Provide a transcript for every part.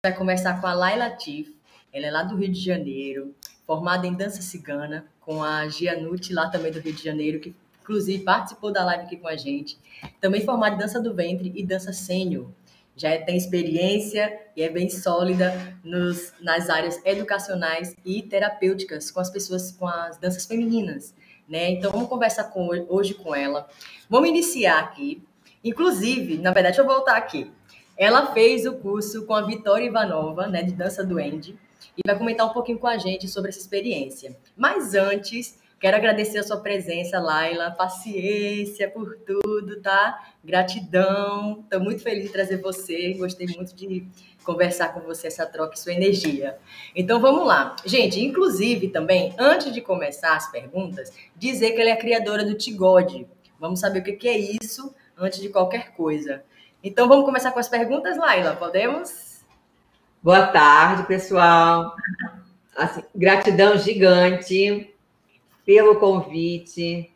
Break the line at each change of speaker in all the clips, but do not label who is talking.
vai começar com a Laila Tif. Ela é lá do Rio de Janeiro, formada em dança cigana, com a Gianucci, lá também do Rio de Janeiro, que inclusive participou da live aqui com a gente. Também formada em dança do ventre e dança sênior. Já tem experiência e é bem sólida nos, nas áreas educacionais e terapêuticas com as pessoas, com as danças femininas. Né? Então vamos conversar com, hoje com ela. Vamos iniciar aqui. Inclusive, na verdade, deixa eu voltar aqui. Ela fez o curso com a Vitória Ivanova, né, de dança do Andy, e vai comentar um pouquinho com a gente sobre essa experiência. Mas antes, quero agradecer a sua presença, Laila, paciência por tudo, tá? Gratidão. Estou muito feliz de trazer você. Gostei muito de conversar com você, essa troca e sua energia. Então vamos lá. Gente, inclusive também, antes de começar as perguntas, dizer que ela é a criadora do Tigode. Vamos saber o que é isso antes de qualquer coisa. Então vamos começar com as perguntas, Laila, podemos?
Boa tarde, pessoal. Assim, gratidão gigante pelo convite.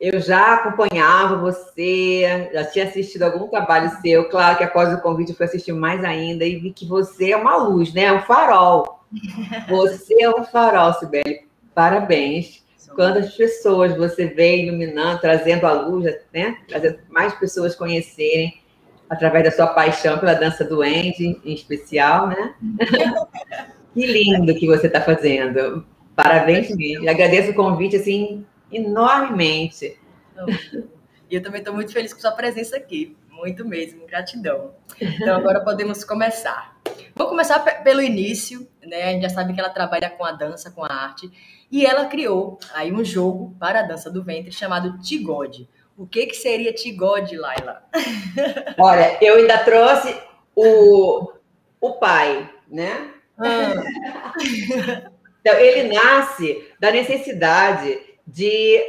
Eu já acompanhava você, já tinha assistido algum trabalho seu. Claro que após o convite eu fui assistir mais ainda e vi que você é uma luz, né? Um farol. Você é um farol, Sibeli. Parabéns. Quantas pessoas você vê iluminando, trazendo a luz, né? Trazendo mais pessoas conhecerem através da sua paixão pela dança do Andy, em especial, né? que lindo que você está fazendo. Parabéns mesmo. Agradeço o convite, assim, enormemente.
E eu também estou muito feliz com sua presença aqui. Muito mesmo, gratidão. Então, agora podemos começar. Vou começar pelo início, né? A gente já sabe que ela trabalha com a dança, com a arte, e ela criou aí um jogo para a dança do ventre chamado Tigode. O que, que seria Tigode, Laila?
Olha, eu ainda trouxe o, o pai, né? Ah. Então, ele nasce da necessidade de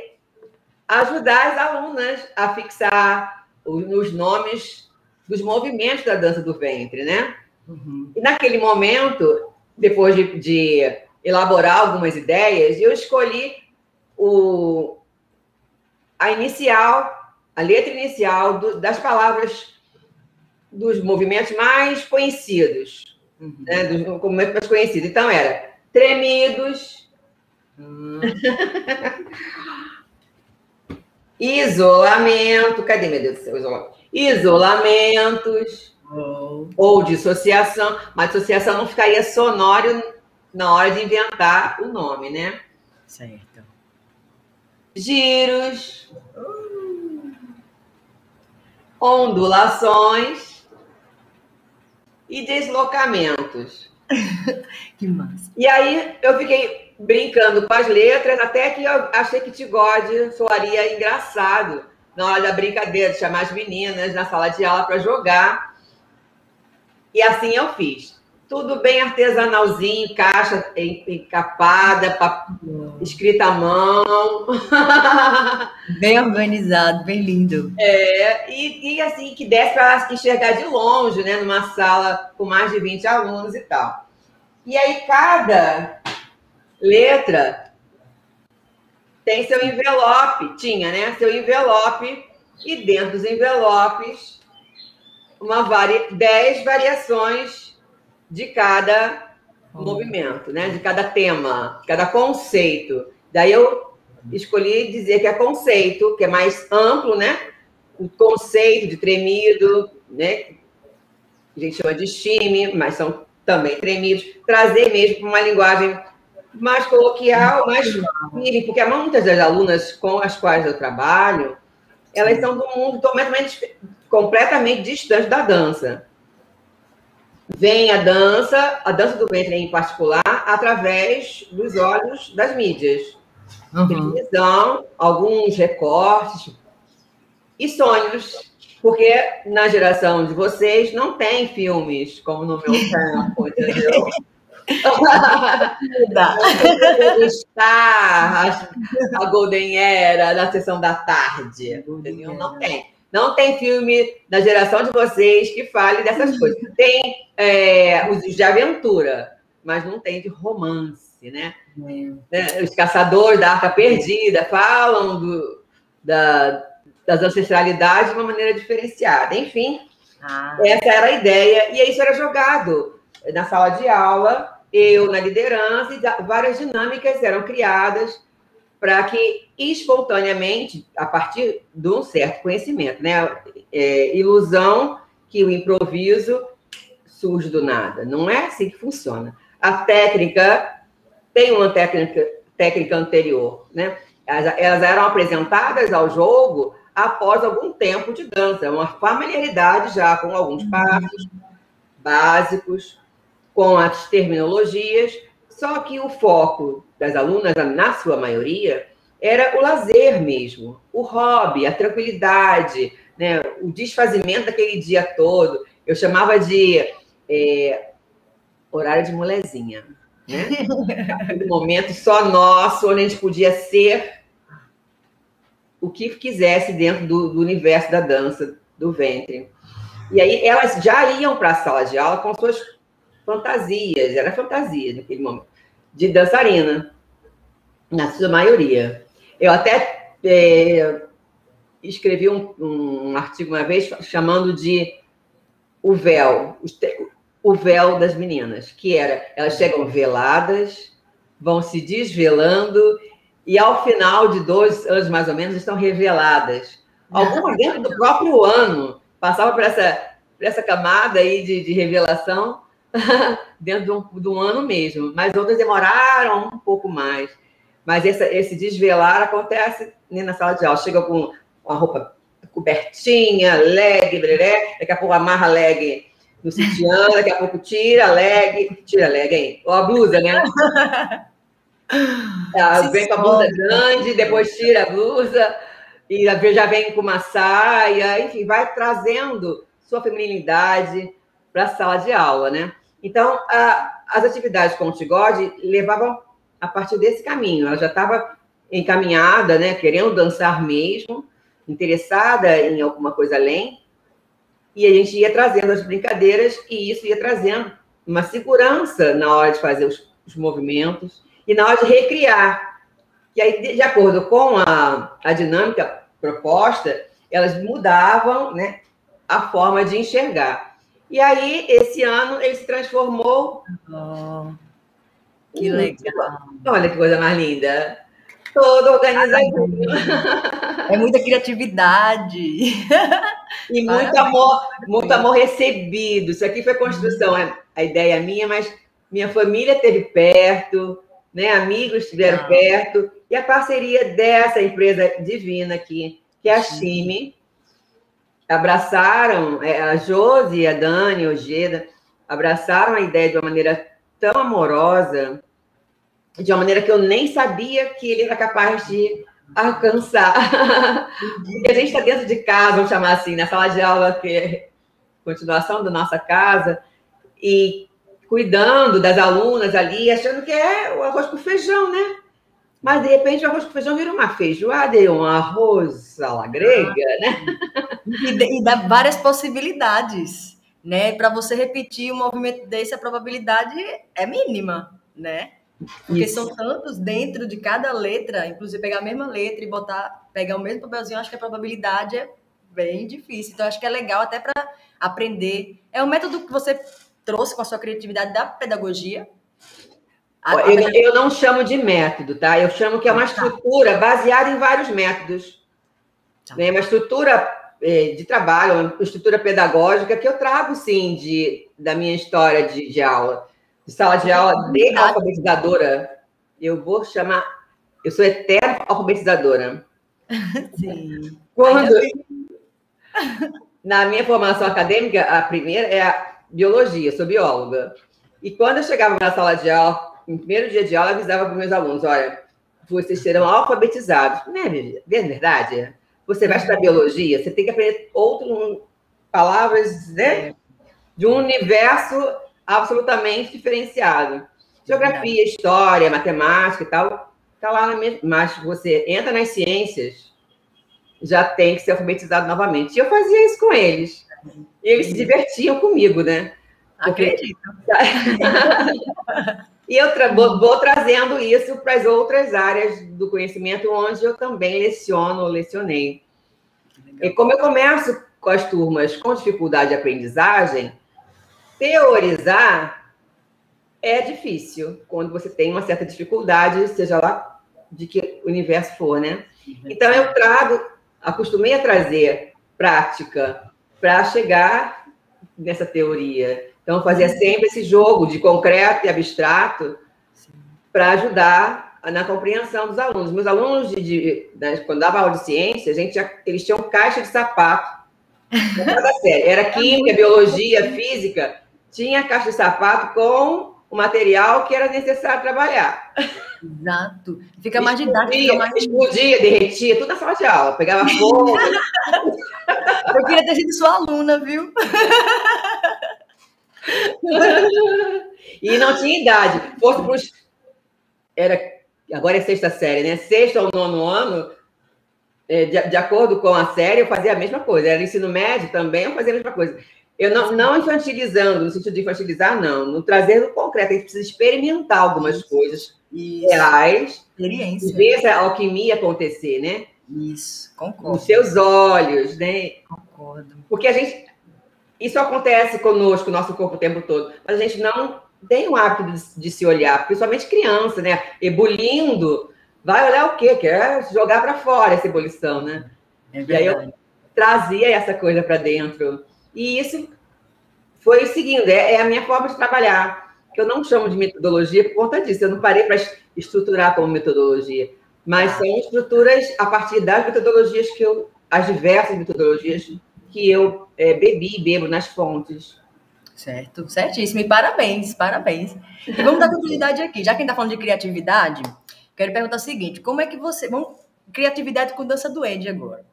ajudar as alunas a fixar os nomes dos movimentos da dança do ventre, né? Uhum. E naquele momento, depois de, de elaborar algumas ideias, eu escolhi o, a inicial, a letra inicial do, das palavras dos movimentos mais conhecidos, uhum. né, dos movimentos mais conhecidos. Então era tremidos, uhum. isolamento, cadê meu Deus do céu, isolamento? Isolamentos oh. ou dissociação, mas dissociação não ficaria sonoro na hora de inventar o nome, né?
Certo
giros, ondulações e deslocamentos.
que massa.
E aí eu fiquei brincando com as letras, até que eu achei que Tigode soaria engraçado na hora da brincadeira, de chamar as meninas na sala de aula para jogar. E assim eu fiz tudo bem artesanalzinho, caixa encapada, escrita à mão.
Bem organizado, bem lindo.
É, e, e assim, que desse para enxergar de longe, né? Numa sala com mais de 20 alunos e tal. E aí, cada letra tem seu envelope, tinha, né? Seu envelope, e dentro dos envelopes, uma vari... 10 variações de cada movimento, né? De cada tema, cada conceito. Daí eu escolhi dizer que é conceito, que é mais amplo, né? O conceito de tremido, né? A gente chama de estime, mas são também tremidos. Trazer mesmo para uma linguagem mais coloquial, mais firme, porque muitas das alunas com as quais eu trabalho, elas são do mundo completamente, completamente distante da dança vem a dança, a dança do ventre em particular, através dos olhos das mídias. Uhum. Televisão, alguns recortes e sonhos. Porque na geração de vocês não tem filmes como no meu tempo, entendeu? Star, a Golden Era, na sessão da tarde. Entendeu? Não tem. Não tem filme da geração de vocês que fale dessas coisas. Tem é, os de aventura, mas não tem de romance, né? É. Os caçadores da Arca Perdida falam do, da, das ancestralidades de uma maneira diferenciada. Enfim, ah. essa era a ideia. E isso era jogado na sala de aula, eu na liderança, e várias dinâmicas eram criadas para que espontaneamente, a partir de um certo conhecimento, né? É, ilusão que o improviso surge do nada. Não é assim que funciona. A técnica tem uma técnica, técnica anterior, né? Elas, elas eram apresentadas ao jogo após algum tempo de dança, uma familiaridade já com alguns passos básicos, com as terminologias, só que o foco das alunas, na sua maioria, era o lazer mesmo, o hobby, a tranquilidade, né? o desfazimento daquele dia todo. Eu chamava de é, horário de molezinha. Né? Aquele momento só nosso, onde a gente podia ser o que quisesse dentro do, do universo da dança, do ventre. E aí elas já iam para a sala de aula com suas fantasias, era fantasia naquele momento, de dançarina, na sua maioria. Eu até é, escrevi um, um, artigo uma vez chamando de o véu, o véu das meninas, que era, elas chegam veladas, vão se desvelando e ao final de dois anos mais ou menos estão reveladas. Algumas dentro do próprio ano passavam por essa, por essa camada aí de, de revelação dentro de um, de um, ano mesmo, mas outras demoraram um pouco mais. Mas essa, esse desvelar acontece na sala de aula. Chega com uma roupa cobertinha, leg, breré, daqui a pouco amarra leg no sutiã, daqui a pouco tira leg, tira leg, hein? Ou a blusa, né? Ela vem com a blusa grande, depois tira a blusa, e já vem com uma saia, enfim, vai trazendo sua feminilidade para a sala de aula, né? Então, a, as atividades com o Tigode levavam a partir desse caminho. Ela já estava encaminhada, né, querendo dançar mesmo, interessada em alguma coisa além, e a gente ia trazendo as brincadeiras e isso ia trazendo uma segurança na hora de fazer os, os movimentos e na hora de recriar. E aí, de, de acordo com a, a dinâmica proposta, elas mudavam né, a forma de enxergar. E aí, esse ano, ele se transformou.
Oh, que legal!
Olha que coisa mais linda! Todo organizadinho.
É muita criatividade.
E muito amor, muito amor recebido. Isso aqui foi construção, é a ideia minha, mas minha família esteve perto, né? amigos estiveram perto, e a parceria dessa empresa divina aqui, que é a Chime, abraçaram, é, a Josi, a Dani, o Ojeda, abraçaram a ideia de uma maneira tão amorosa, de uma maneira que eu nem sabia que ele era capaz de alcançar. Porque a gente está dentro de casa, vamos chamar assim, na sala de aula, que é continuação da nossa casa, e cuidando das alunas ali, achando que é o arroz com feijão, né? Mas, de repente, o arroz com feijão vira uma feijoada e um arroz à la grega, né?
E, e dá várias possibilidades, né? Para você repetir um movimento desse, a probabilidade é mínima, né? Porque Isso. são tantos dentro de cada letra, inclusive pegar a mesma letra e botar, pegar o mesmo papelzinho, acho que a probabilidade é bem difícil. Então, acho que é legal até para aprender. É um método que você trouxe com a sua criatividade da pedagogia.
Eu, eu não chamo de método, tá? Eu chamo que é uma tá. estrutura baseada em vários métodos. Tá. Né? Uma estrutura é, de trabalho, uma estrutura pedagógica que eu trago, sim, de, da minha história de, de aula de sala de aula de alfabetizadora, eu vou chamar. Eu sou eterna alfabetizadora.
Sim.
Quando. Na minha formação acadêmica, a primeira é a biologia, sou bióloga. E quando eu chegava na sala de aula, no primeiro dia de aula, avisava para os meus alunos: olha, vocês serão alfabetizados. Não é verdade? Você vai estudar biologia, você tem que aprender outras palavras, né? De um universo absolutamente diferenciado. Geografia, história, matemática e tal, tá lá na mesma. Mas você entra nas ciências, já tem que ser alfabetizado novamente. E eu fazia isso com eles. E eles se divertiam comigo, né?
Acredito.
e eu tra vou, vou, trazendo isso para as outras áreas do conhecimento, onde eu também leciono, lecionei. E como eu começo com as turmas com dificuldade de aprendizagem, teorizar é difícil quando você tem uma certa dificuldade, seja lá de que universo for, né? Então eu trago, acostumei a trazer prática para chegar nessa teoria. Então fazia sempre esse jogo de concreto e abstrato para ajudar na compreensão dos alunos. Meus alunos, de, de né, quando dava aula de ciência, a gente já, eles tinham caixa de sapato. Era química, biologia, física, tinha caixa de sapato com o material que era necessário trabalhar.
Exato. Fica mais didático. Explodia,
mais... explodia, derretia, tudo na sala de aula. Pegava fogo.
Eu queria ter sido sua aluna, viu?
e não tinha idade. Fosse pros... Era... Agora é sexta série, né? Sexta ou nono ano, é, de, de acordo com a série, eu fazia a mesma coisa. Era ensino médio também, eu fazia a mesma coisa. Eu não, não infantilizando, no sentido de infantilizar, não. No trazer no concreto, a gente precisa experimentar algumas coisas Isso. reais. Experiência. Ver essa alquimia acontecer, né?
Isso, concordo.
Os seus olhos, né?
Concordo.
Porque a gente. Isso acontece conosco, nosso corpo o tempo todo, mas a gente não tem o hábito de, de se olhar, principalmente criança, né? Ebulindo, vai olhar o quê? Quer jogar para fora essa ebulição, né? É e aí eu trazia essa coisa para dentro. E isso foi seguindo, é, é, a minha forma de trabalhar, que eu não chamo de metodologia por conta disso, eu não parei para estruturar como metodologia, mas são estruturas a partir das metodologias que eu, as diversas metodologias que eu é, bebi e bebo nas fontes.
Certo, certíssimo. E parabéns, parabéns. E vamos dar continuidade aqui. Já que a gente está falando de criatividade, quero perguntar o seguinte: como é que você. Vamos, criatividade com dança do Ed agora.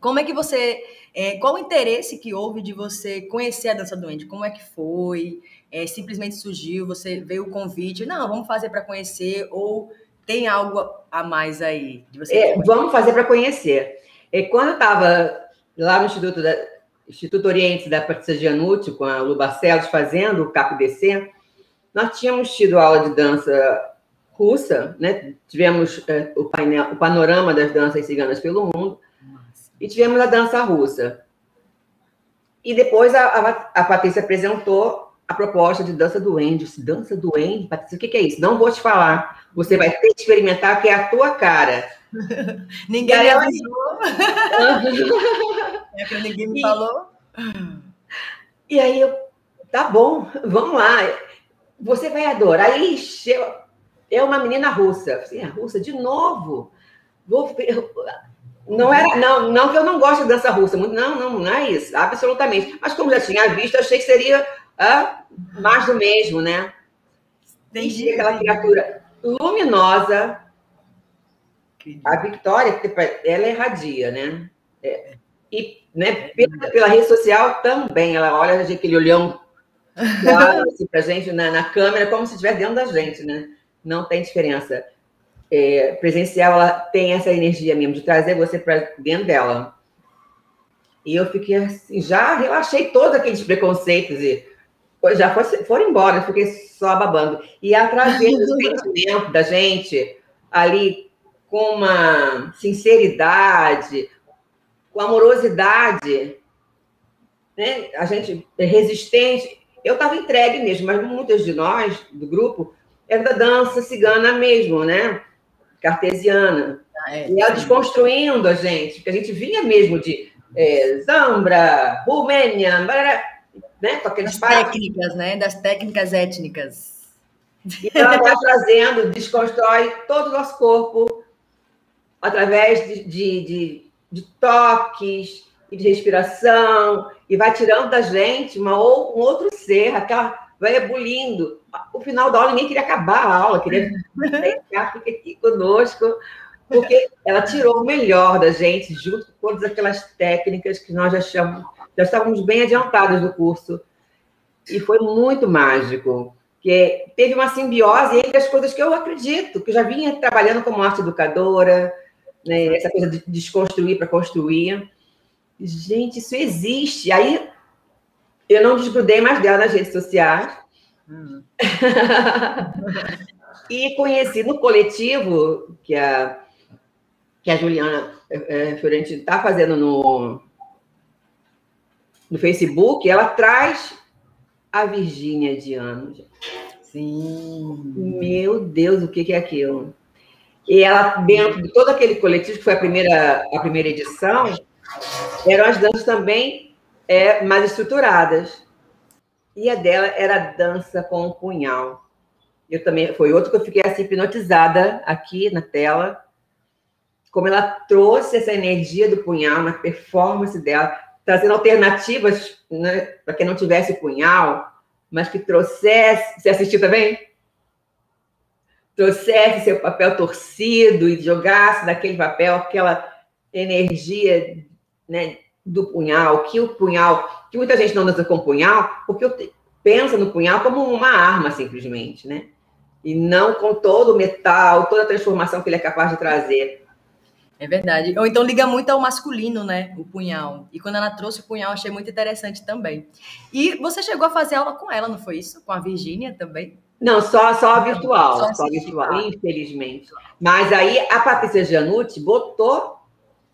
Como é que você. É, qual o interesse que houve de você conhecer a dança do Andy? Como é que foi? É, simplesmente surgiu, você veio o convite, não, vamos fazer para conhecer, ou tem algo a mais aí de você?
É, vamos fazer para conhecer. É, quando eu estava lá no Instituto, da, Instituto Oriente da Patrícia Gianucci, com a Lu Barcelos, fazendo o CAPDC, nós tínhamos tido aula de dança russa, né? tivemos é, o, painel, o panorama das danças ciganas pelo mundo, e tivemos a dança russa. E depois a, a, a Patrícia apresentou a proposta de dança do Andy. Dança do Andy? Patrícia, o que, que, é isso? Não vou te falar. Você vai ter que experimentar, que é a tua cara.
ninguém me avisou. é que ninguém me e, falou.
E aí eu, tá bom, vamos lá. Você vai adorar. Aí é uma menina russa. Assim, é russa de novo. Vou, não era, não, não que eu não gosto de dança russa, não, não, não é isso, absolutamente. Mas como já tinha visto, achei que seria ah, mais do mesmo, né? Entendi. aquela criatura luminosa. A Victoria, ela é radia, né? É, e né, pela, pela, rede social também, ela olha aquele olhão claro assim, pra gente na, na câmera, como se estivesse dentro da gente, né? Não tem diferença é, presencial ela tem essa energia mesmo de trazer você para dentro dela. E eu fiquei assim, já relaxei todos aqueles preconceitos e já foi, foram embora, eu fiquei só babando. E a trazer o sentimento da gente ali com uma sinceridade, com amorosidade, né? A gente é resistente. Eu estava entregue mesmo, mas muitas de nós, do grupo, era da dança cigana mesmo, né? cartesiana. Ah, é, e ela desconstruindo a gente, porque a gente vinha mesmo de é, Zambra, Romênia, né? Com
aqueles das técnicas, né? Das técnicas étnicas.
E ela vai trazendo, desconstrói todo o nosso corpo através de, de, de, de toques e de respiração, e vai tirando da gente uma, um outro ser, aquela vai ebulindo. O final da aula, ninguém queria acabar a aula, queria ficar aqui conosco, porque ela tirou o melhor da gente, junto com todas aquelas técnicas que nós já, chamamos, já estávamos bem adiantados do curso. E foi muito mágico, que teve uma simbiose entre as coisas que eu acredito, que eu já vinha trabalhando como arte educadora, né, essa coisa de desconstruir para construir. Gente, isso existe. Aí eu não desgrudei mais dela nas redes sociais. Hum. e conheci no coletivo que a, que a Juliana é, Fiorentino está fazendo no, no Facebook, ela traz a Virgínia de ano.
Sim.
Meu Deus, o que, que é aquilo? E ela, dentro de todo aquele coletivo, que foi a primeira, a primeira edição, eram as danças também é, mais estruturadas. E a dela era a dança com o punhal. Eu também, foi outro que eu fiquei assim, hipnotizada aqui na tela. Como ela trouxe essa energia do punhal na performance dela, trazendo alternativas né, para quem não tivesse punhal, mas que trouxesse. Você assistiu também? Trouxesse seu papel torcido e jogasse daquele papel aquela energia né, do punhal, que o punhal, que muita gente não dança com punhal, porque pensa no punhal como uma arma, simplesmente, né? E não com todo o metal, toda a transformação que ele é capaz de trazer.
É verdade. Ou então liga muito ao masculino, né? O punhal. E quando ela trouxe o punhal, achei muito interessante também. E você chegou a fazer aula com ela, não foi isso? Com a Virgínia também?
Não, só, só virtual. Só, só virtual, infelizmente. Mas aí a Patrícia Janucci botou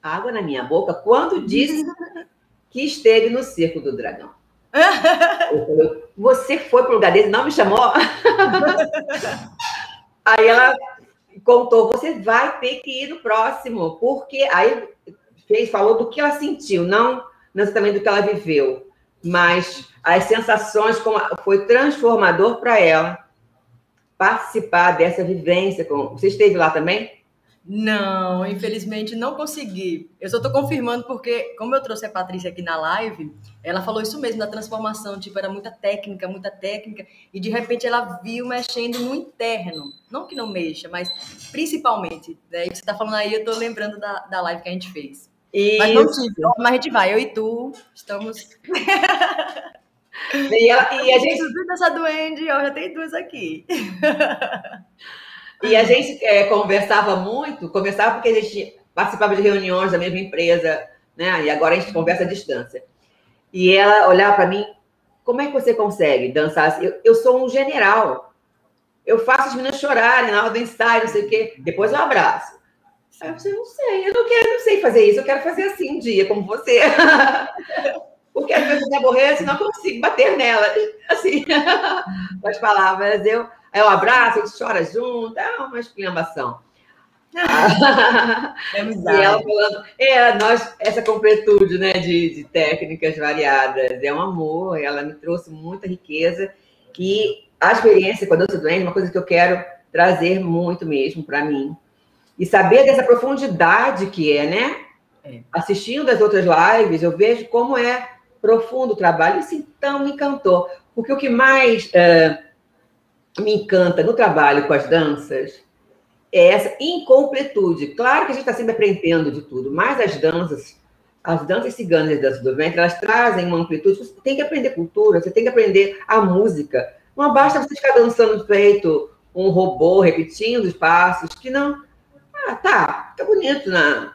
água na minha boca quando disse que esteve no Circo do Dragão. Falei, você foi para o lugar dele, não me chamou? aí ela contou, você vai ter que ir no próximo, porque aí fez, falou do que ela sentiu, não necessariamente do que ela viveu, mas as sensações, como foi transformador para ela participar dessa vivência. Com... Você esteve lá também?
Não, infelizmente não consegui. Eu só estou confirmando porque, como eu trouxe a Patrícia aqui na live, ela falou isso mesmo da transformação. Tipo, era muita técnica, muita técnica, e de repente ela viu mexendo no interno. Não que não mexa, mas principalmente. Né? E você está falando aí, eu estou lembrando da, da live que a gente fez. Isso. Mas não tive, mas a gente vai, eu e tu estamos.
E, ela, e a gente.
Essa duende, ó, já tem duas aqui.
E a gente é, conversava muito, conversava porque a gente participava de reuniões da mesma empresa, né? E agora a gente conversa à distância. E ela olhava para mim, como é que você consegue dançar assim? Eu, eu, sou um general. Eu faço as meninas chorarem na hora do ensaio, não sei o quê. Depois eu abraço. Aí eu falei, não sei, eu não quero, não sei fazer isso, eu quero fazer assim um dia, como você. Porque às vezes me aborreço e não consigo bater nela, assim, com as palavras. Eu, eu abraço, a gente chora junto, é uma exclamação. É e ela falando, é, nós, essa completude né, de, de, técnicas variadas, é um amor, ela me trouxe muita riqueza e a experiência com a dança doente é uma coisa que eu quero trazer muito mesmo para mim. E saber dessa profundidade que é, né? É. Assistindo as outras lives, eu vejo como é profundo trabalho, isso então me encantou. Porque o que mais. Uh, me encanta no trabalho com as danças é essa incompletude. Claro que a gente está sempre aprendendo de tudo, mas as danças, as danças ciganas e as danças do ventre, elas trazem uma amplitude. Você tem que aprender cultura, você tem que aprender a música. Não basta você ficar dançando feito um robô, repetindo os passos, que não. Ah, tá, tá bonito, né?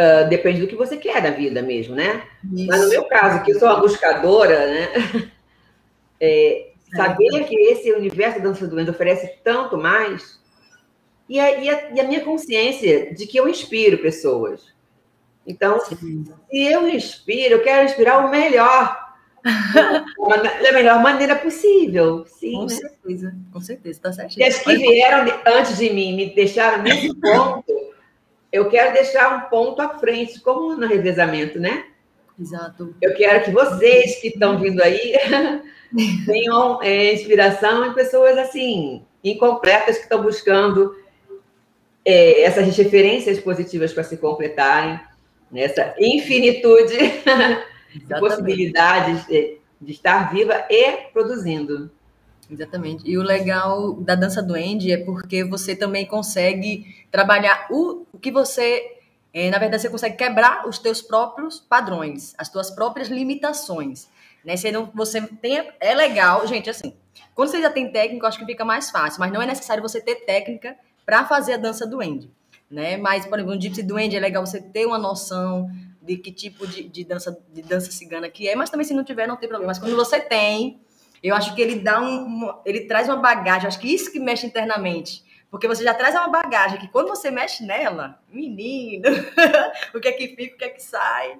Uh, depende do que você quer da vida mesmo, né? Isso. Mas no meu caso, que eu sou uma buscadora, né? É, Saber que esse universo da dança do ventre oferece tanto mais. E a, e, a, e a, minha consciência de que eu inspiro pessoas. Então, Sim. se eu inspiro, eu quero inspirar o melhor. da melhor maneira possível. Sim,
com
né?
certeza, com certeza, está certo.
E as que vieram antes de mim me deixaram nesse ponto, eu quero deixar um ponto à frente, como no revezamento, né?
Exato.
Eu quero que vocês que estão vindo aí tenham é, inspiração em pessoas assim, incompletas que estão buscando é, essas referências positivas para se completarem, nessa infinitude de possibilidades de, de estar viva e produzindo.
Exatamente. E o legal da dança do Andy é porque você também consegue trabalhar o, o que você. É, na verdade, você consegue quebrar os teus próprios padrões, as tuas próprias limitações. Né? Você, não, você tem. É legal, gente, assim. Quando você já tem técnica, eu acho que fica mais fácil, mas não é necessário você ter técnica para fazer a dança do Andy. Né? Mas, por exemplo, no Gypsy do Andy é legal você ter uma noção de que tipo de, de, dança, de dança cigana que é, mas também se não tiver, não tem problema. Mas quando você tem, eu acho que ele dá um. Ele traz uma bagagem, acho que isso que mexe internamente. Porque você já traz uma bagagem que quando você mexe nela, menino, o que é que fica, o que é que sai.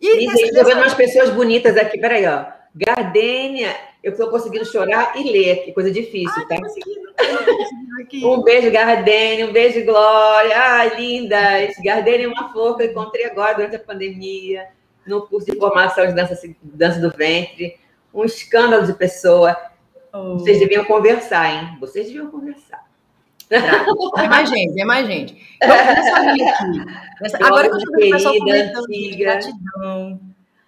E estou vendo umas pessoas bonitas aqui, peraí, ó. Gardênia, eu estou conseguindo chorar e ler, que coisa difícil,
Ai,
tá? Um beijo, Gardênia, um beijo, Glória. Ai, lindas. Gardênia é uma flor que eu encontrei agora durante a pandemia, no curso de formação de dança, dança do ventre. Um escândalo de pessoa.
Oh.
Vocês deviam conversar, hein? Vocês deviam conversar.
É mais gente, é mais gente. Nessa linha aqui. Nessa- Agora que eu pessoal
querida,
comentando
antiga.
gratidão.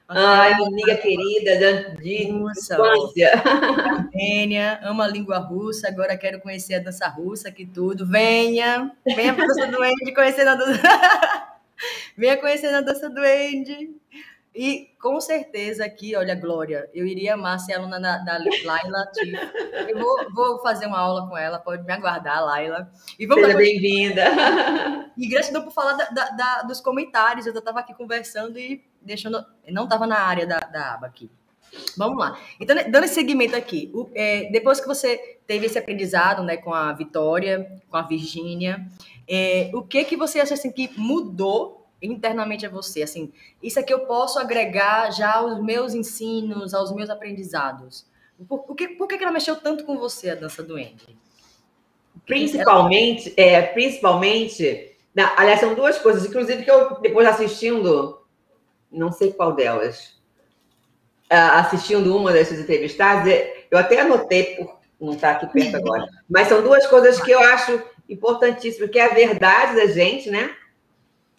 Ai, amiga querida da- de
Nossa,
infância.
Gardênia, ama a língua russa, agora quero conhecer a dança russa, que tudo. Venha, venha para a dança do Andy conhecer a dança. venha conhecer a dança do Andy. E com certeza aqui, olha, Glória, eu iria amar ser aluna da, da Laila Tiff. Eu vou, vou fazer uma aula com ela, pode me aguardar, Laila. E vamos
Seja bem-vinda.
e gratidão por falar da- da- da- dos comentários. Eu estava aqui conversando e deixando. Não estava na área da, da aba aqui. Vamos lá. Então, dando esse segmento aqui, o- é, depois que você teve esse aprendizado né, com a Vitória, com a Virgínia, é, o que que você acha assim, que mudou internamente a você? Assim, isso aqui eu posso agregar já aos meus ensinos, aos meus aprendizados. Por, por que, por que ela mexeu tanto com você, a dança do Andy?
Principalmente, é, principalmente, na- aliás, são duas coisas, inclusive que eu, depois assistindo, não sei qual delas, ah, assistindo uma dessas entrevistadas, é, eu até anotei, por não estar aqui perto agora, mas são duas coisas que eu acho importantíssimas, que é a verdade da gente, né?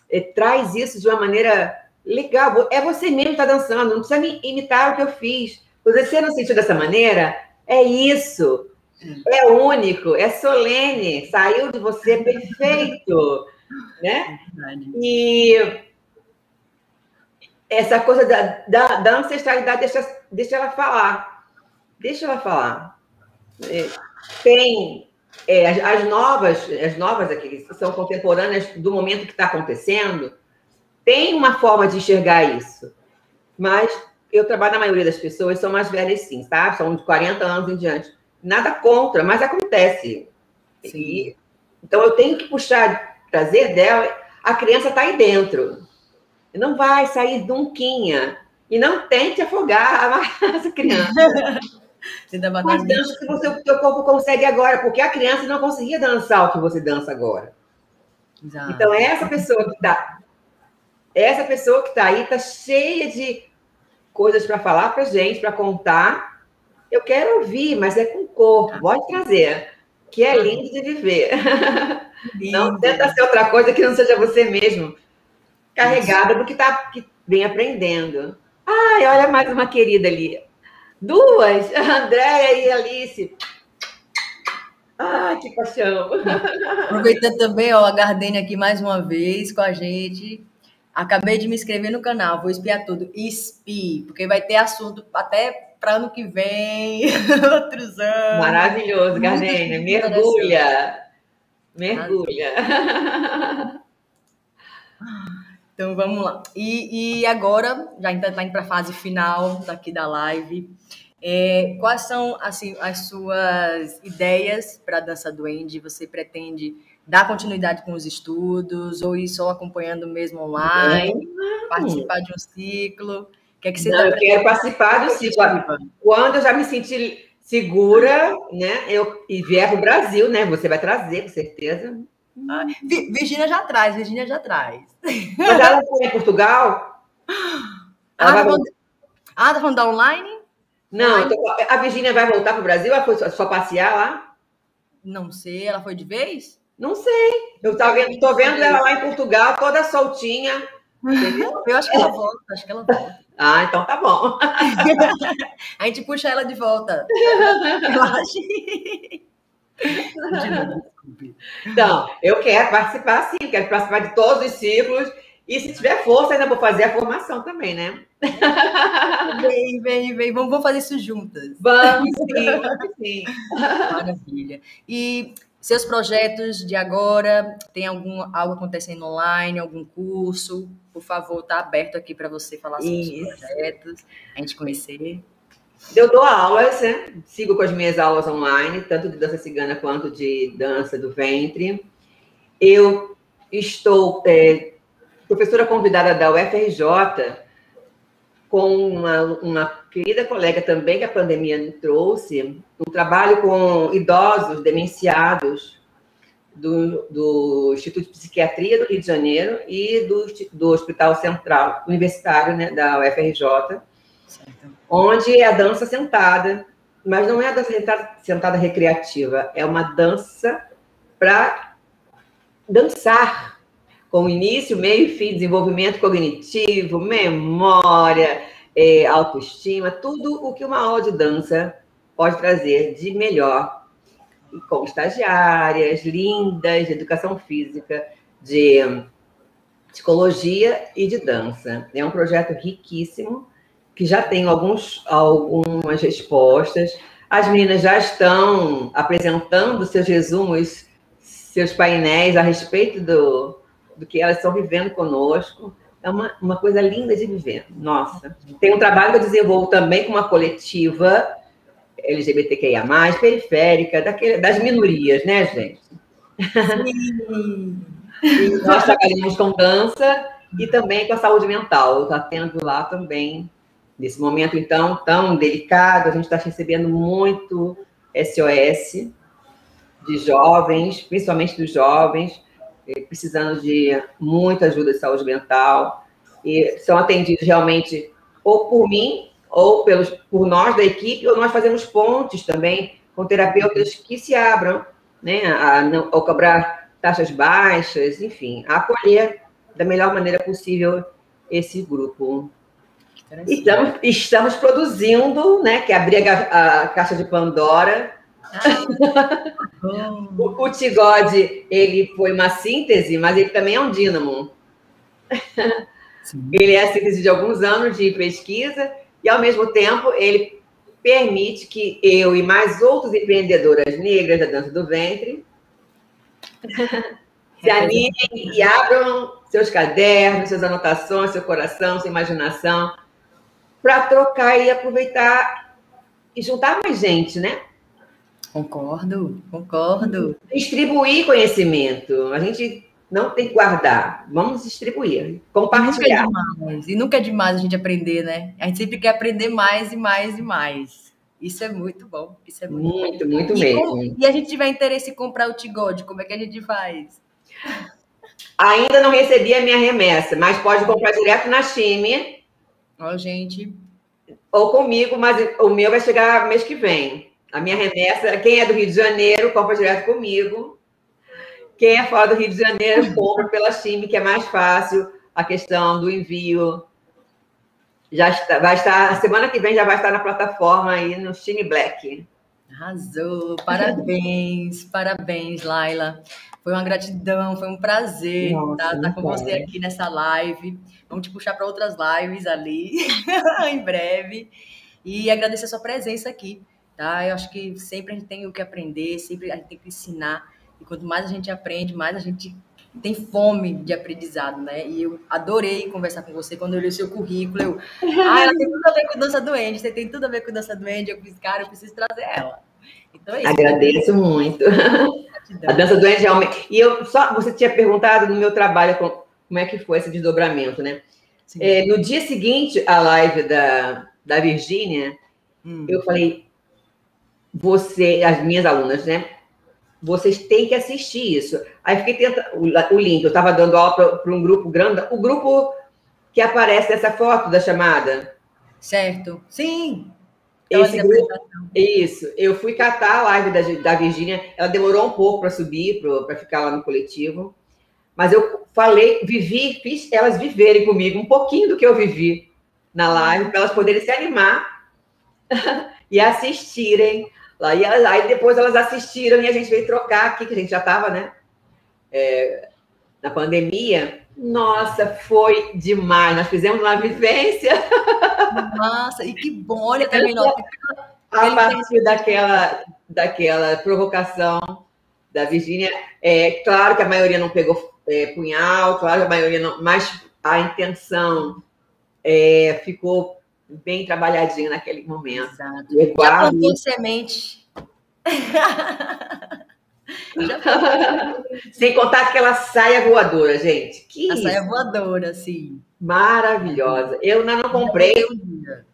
É, traz isso de uma maneira legal. É você mesmo que está dançando, não precisa me imitar o que eu fiz. Você não sentiu dessa maneira, é isso. É único, é solene, saiu de você perfeito, né?
Verdade.
E essa coisa da, da, da ancestralidade, deixa, deixa ela falar. Deixa ela falar. É, tem é, as, as novas, as novas aqui, que são contemporâneas do momento que está acontecendo, tem uma forma de enxergar isso. Mas eu trabalho na maioria das pessoas, são mais velhas sim, sabe? São de 40 anos em diante. Nada contra, mas acontece.
Sim.
E, então eu tenho que puxar, trazer dela. A criança está aí dentro. Não vai sair nunca. E não tente afogar essa criança.
Tenta bater
Mas
no
dança que você, o teu corpo consegue agora, porque a criança não conseguia dançar o que você dança agora.
Exato.
Então, essa pessoa que está. Essa pessoa que está aí está cheia de coisas para falar para gente, para contar. Eu quero ouvir, mas é com o corpo. Pode trazer. Que é lindo de viver. Não tenta ser outra coisa que não seja você mesmo. Carregada do que, tá, que vem aprendendo. Ai, olha mais uma querida ali. Duas, a Andréia e Alice. Ai, que paixão.
Aproveitando também, ó, a Gardênia aqui mais uma vez com a gente. Acabei de me inscrever no canal, vou espiar tudo. Espie, porque vai ter assunto até para ano que vem, outros anos.
Maravilhoso, Gardênia.
interessante.
Mergulha. Mergulha.
Então vamos lá. E, e agora, já está indo para a fase final daqui da live. É, quais são assim, as suas ideias para a dança do Andy? Você pretende dar continuidade com os estudos ou ir só acompanhando mesmo online? Participar de um ciclo? O que é que você
Não,
tá
eu quero participar do ciclo. Quando eu já me sentir segura, né? Eu, e vier para o Brasil, né? Você vai trazer, com certeza.
Ah, Vi- Virgínia já traz, Virgínia já traz.
Mas ela foi em Portugal?
Ah,
Ela vai
tá
voltar-
falando, ah, tá falando da online?
Não, então, a Virgínia vai voltar para o Brasil? Ela foi só, passear lá?
Não sei, ela foi de vez?
Não sei. Eu tô vendo, tô vendo ela lá em Portugal, toda soltinha. Entendeu?
Eu acho que ela volta, acho que ela volta.
Ah, então tá bom.
A gente puxa ela de volta. Desculpe.
Então, eu quero participar sim, quero participar de todos os ciclos. E se tiver força, ainda vou fazer a formação também, né?
Vem, vem, vem. Vamos, vamos fazer isso juntas.
Vamos sim, vamos sim.
Maravilha. E seus projetos de agora, tem algum, algo acontecendo online, algum curso? Por favor, tá aberto aqui para você falar sobre os projetos, a gente conhecer.
Eu dou aulas, né? Sigo com as minhas aulas online, tanto de dança cigana quanto de dança do ventre. Eu estou é, professora convidada da UFRJ com uma, uma querida colega também que a pandemia trouxe, um trabalho com idosos demenciados do, do Instituto de Psiquiatria do Rio de Janeiro e do, do Hospital Central Universitário né, da UFRJ, certo. onde é a dança sentada, mas não é a dança sentada, sentada recreativa, é uma dança para dançar, com início, meio e fim, desenvolvimento cognitivo, memória, é, autoestima, tudo o que uma aula de dança pode trazer de melhor, com estagiárias lindas, de educação física, de psicologia e de dança. É um projeto riquíssimo, que já tem alguns, algumas respostas. As meninas já estão apresentando seus resumos, seus painéis a respeito do, do que elas estão vivendo conosco. É uma, uma coisa linda de viver. Nossa. Tem um trabalho que eu desenvolvo também com uma coletiva LGBTQIA, periférica, daquele, das minorias, né, gente? Sim. e nós trabalhamos com dança e também com a saúde mental. Está tendo lá também, nesse momento, então, tão delicado, a gente está recebendo muito SOS de jovens, principalmente dos jovens, eh, precisando de muita ajuda de saúde mental, e são atendidos realmente ou por mim, ou pelos, por nós da equipe, ou nós fazemos pontes também com terapeutas que se abram, né, a, a cobrar taxas baixas, enfim, a acolher da melhor maneira possível esse grupo. Estamos, estamos produzindo, né, que abrir a, a caixa de Pandora o, o Tigode, ele foi uma síntese, mas ele também é um dínamo. Sim. Ele é a síntese de alguns anos de pesquisa e, ao mesmo tempo, ele permite que eu e mais outras empreendedoras negras da dança do ventre se animem e abram seus cadernos, suas anotações, seu coração, sua imaginação, para trocar e aproveitar e juntar mais gente, né?
Concordo, concordo.
Distribuir conhecimento. A gente não tem que guardar. Vamos distribuir, compartilhar.
Nunca é demais. E nunca é demais a gente aprender, né? A gente sempre quer aprender mais e mais e mais. Isso é muito bom. Isso é
muito, muito, bom. muito e mesmo.
E a gente tiver interesse em comprar o Tigode, como é que a gente faz?
Ainda não recebi a minha remessa, mas pode comprar direto na Chime.
Ó, oh, gente.
Ou comigo, mas o meu vai chegar mês que vem. A minha remessa, quem é do Rio de Janeiro, compra direto comigo. Quem é fora do Rio de Janeiro, compra pela Chime, que é mais fácil a questão do envio. Já está, vai estar, semana que vem já vai estar na plataforma aí no Chime Black.
Arrasou! Parabéns, parabéns, Laila. Foi uma gratidão, foi um prazer estar, estar com você aqui nessa live. Vamos te puxar para outras lives ali em breve. E agradecer a sua presença aqui tá? Eu acho que sempre a gente tem o que aprender, sempre a gente tem que ensinar. E quanto mais a gente aprende, mais a gente tem fome de aprendizado, né? E eu adorei conversar com você quando eu li o seu currículo. Eu, ah, ela tem tudo a ver com dança doente, você tem tudo a ver com dança doente. Eu fiz, cara, eu preciso trazer ela.
Então é isso. Agradeço muito. A dança doente realmente. E eu só, você tinha perguntado no meu trabalho como é que foi esse desdobramento, né? É, no dia seguinte à live da, da Virgínia, hum. eu falei, você, as minhas alunas, né? Vocês têm que assistir isso. Aí fiquei tentando o, o link, eu estava dando aula para um grupo grande, o grupo que aparece nessa foto da chamada.
Certo. Sim.
Esse grupo, isso. Eu fui catar a live da, da Virgínia, ela demorou um pouco para subir, para ficar lá no coletivo. Mas eu falei, vivi, fiz elas viverem comigo um pouquinho do que eu vivi na live, para elas poderem se animar e assistirem lá. E elas, aí depois elas assistiram e a gente veio trocar aqui, que a gente já estava, né? É, na pandemia. Nossa, foi demais. Nós fizemos uma vivência.
Nossa, e que bom. Olha também.
A partir daquela, daquela provocação da Virgínia, é claro que a maioria não pegou é, punhal, claro que a maioria não, mas a intenção é, ficou bem trabalhadinho naquele momento.
Exato. Já plantou semente.
Sem contar aquela saia voadora, gente. Que
a
isso?
saia voadora, sim.
Maravilhosa. Eu ainda não comprei,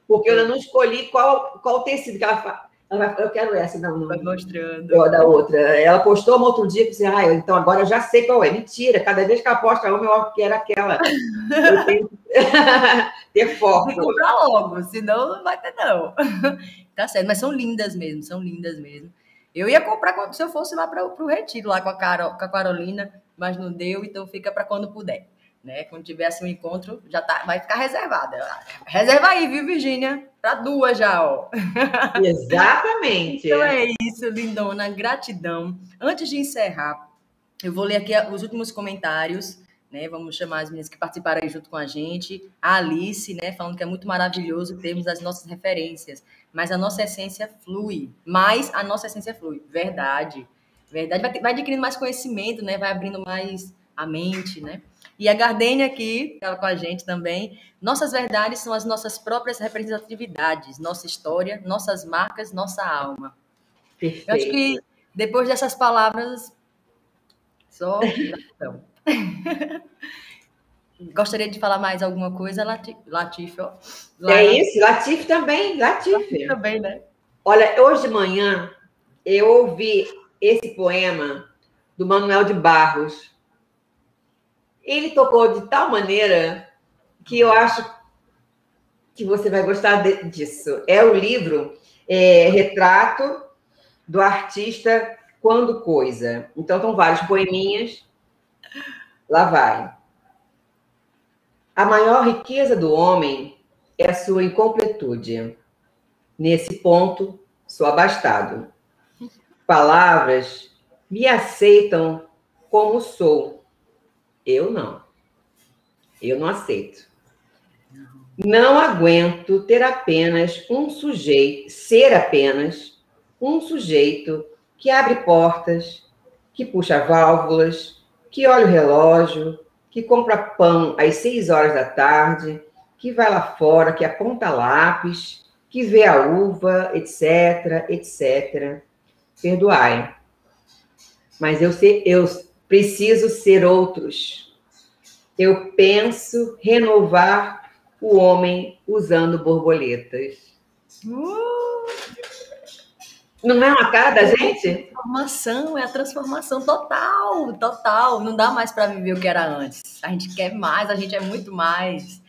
porque eu ainda não escolhi qual, qual tecido que ela faz. Ela vai, eu quero essa, não, não.
Vai mostrando.
Eu, da outra. Ela postou uma outro dia e disse, ah, então agora eu já sei qual é. Mentira, cada vez que ela posta uma, eu quero aquela. Eu tenho que ter
Tem
foco.
que comprar logo, senão não vai ter, não. Tá certo, mas são lindas mesmo, são lindas mesmo. Eu ia comprar se eu fosse lá para o retiro, lá com a, Carol, com a Carolina, mas não deu, então fica para quando puder. Né? Quando tiver assim um encontro, já tá, vai ficar reservada. Reserva aí, viu, Virgínia? Para duas já, ó.
Exatamente.
Então é isso, lindona. Gratidão. Antes de encerrar, eu vou ler aqui os últimos comentários, né? Vamos chamar as meninas que participaram aí junto com a gente. A Alice, né? Falando que é muito maravilhoso termos as nossas referências, mas a nossa essência flui. Mas a nossa essência flui. Verdade. Verdade. Vai, vai adquirindo mais conhecimento, né? Vai abrindo mais a mente, né? E a Gardênia aqui, estava com a gente também. Nossas verdades são as nossas próprias representatividades, nossa história, nossas marcas, nossa alma. Eu acho
Perfeito.
que depois dessas palavras, só gratidão. Gostaria de falar mais alguma coisa, Lati- Latif, ó.
É isso, Latif também, Latif.
Também, né?
Olha, hoje de manhã eu ouvi esse poema do Manuel de Barros. Ele tocou de tal maneira que eu acho que você vai gostar de- disso. É o livro é, Retrato do Artista Quando Coisa. Então, são vários poeminhas. Lá vai. A maior riqueza do homem é a sua incompletude. Nesse ponto, sou abastado. Palavras me aceitam como sou. Eu não. Eu não aceito. Não aguento ter apenas um sujeito, ser apenas um sujeito que abre portas, que puxa válvulas, que olha o relógio, que compra pão às seis horas da tarde, que vai lá fora, que aponta lápis, que vê a uva, etc, etc. Perdoai. Mas eu, sei, eu preciso ser outros. Eu penso renovar o homem usando borboletas.
Uh,
Não é uma cara da gente?
transformação, é a transformação total, total. Não dá mais para viver o que era antes. A gente quer mais, a gente é muito mais.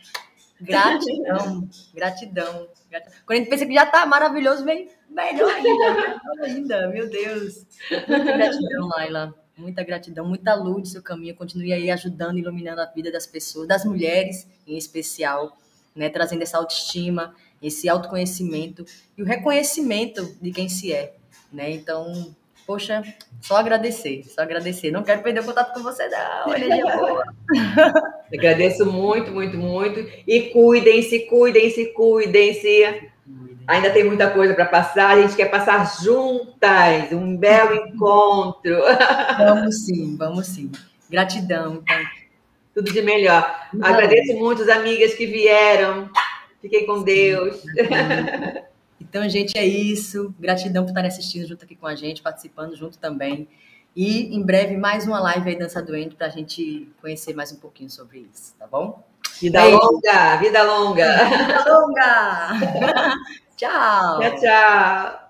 Gratidão, gratidão. gratidão. Quando a gente pensa que já tá maravilhoso, vem melhor ainda, melhor ainda, meu Deus. Muita gratidão, Laila. Muita gratidão, muita luz no seu caminho. Continue aí ajudando, iluminando a vida das pessoas, das mulheres em especial, né? Trazendo essa autoestima, esse autoconhecimento e o reconhecimento de quem se é, né? Então, poxa, só agradecer, só agradecer. Não quero perder o contato com você, não. Energia boa.
Agradeço muito, muito, muito. E cuidem-se, cuidem-se, cuidem-se. Ainda tem muita coisa para passar. A gente quer passar juntas. Um belo encontro.
Vamos sim, vamos sim. Gratidão, então.
Tudo de melhor. Agradeço muito as amigas que vieram. Fiquem com Deus.
Então, gente, é isso. Gratidão por estarem assistindo junto aqui com a gente, participando junto também. E em breve mais uma live aí Dança Doente para a gente conhecer mais um pouquinho sobre isso, tá bom?
Vida
Beijo.
longa, vida longa.
Vida longa! Tchau!
Tchau, tchau.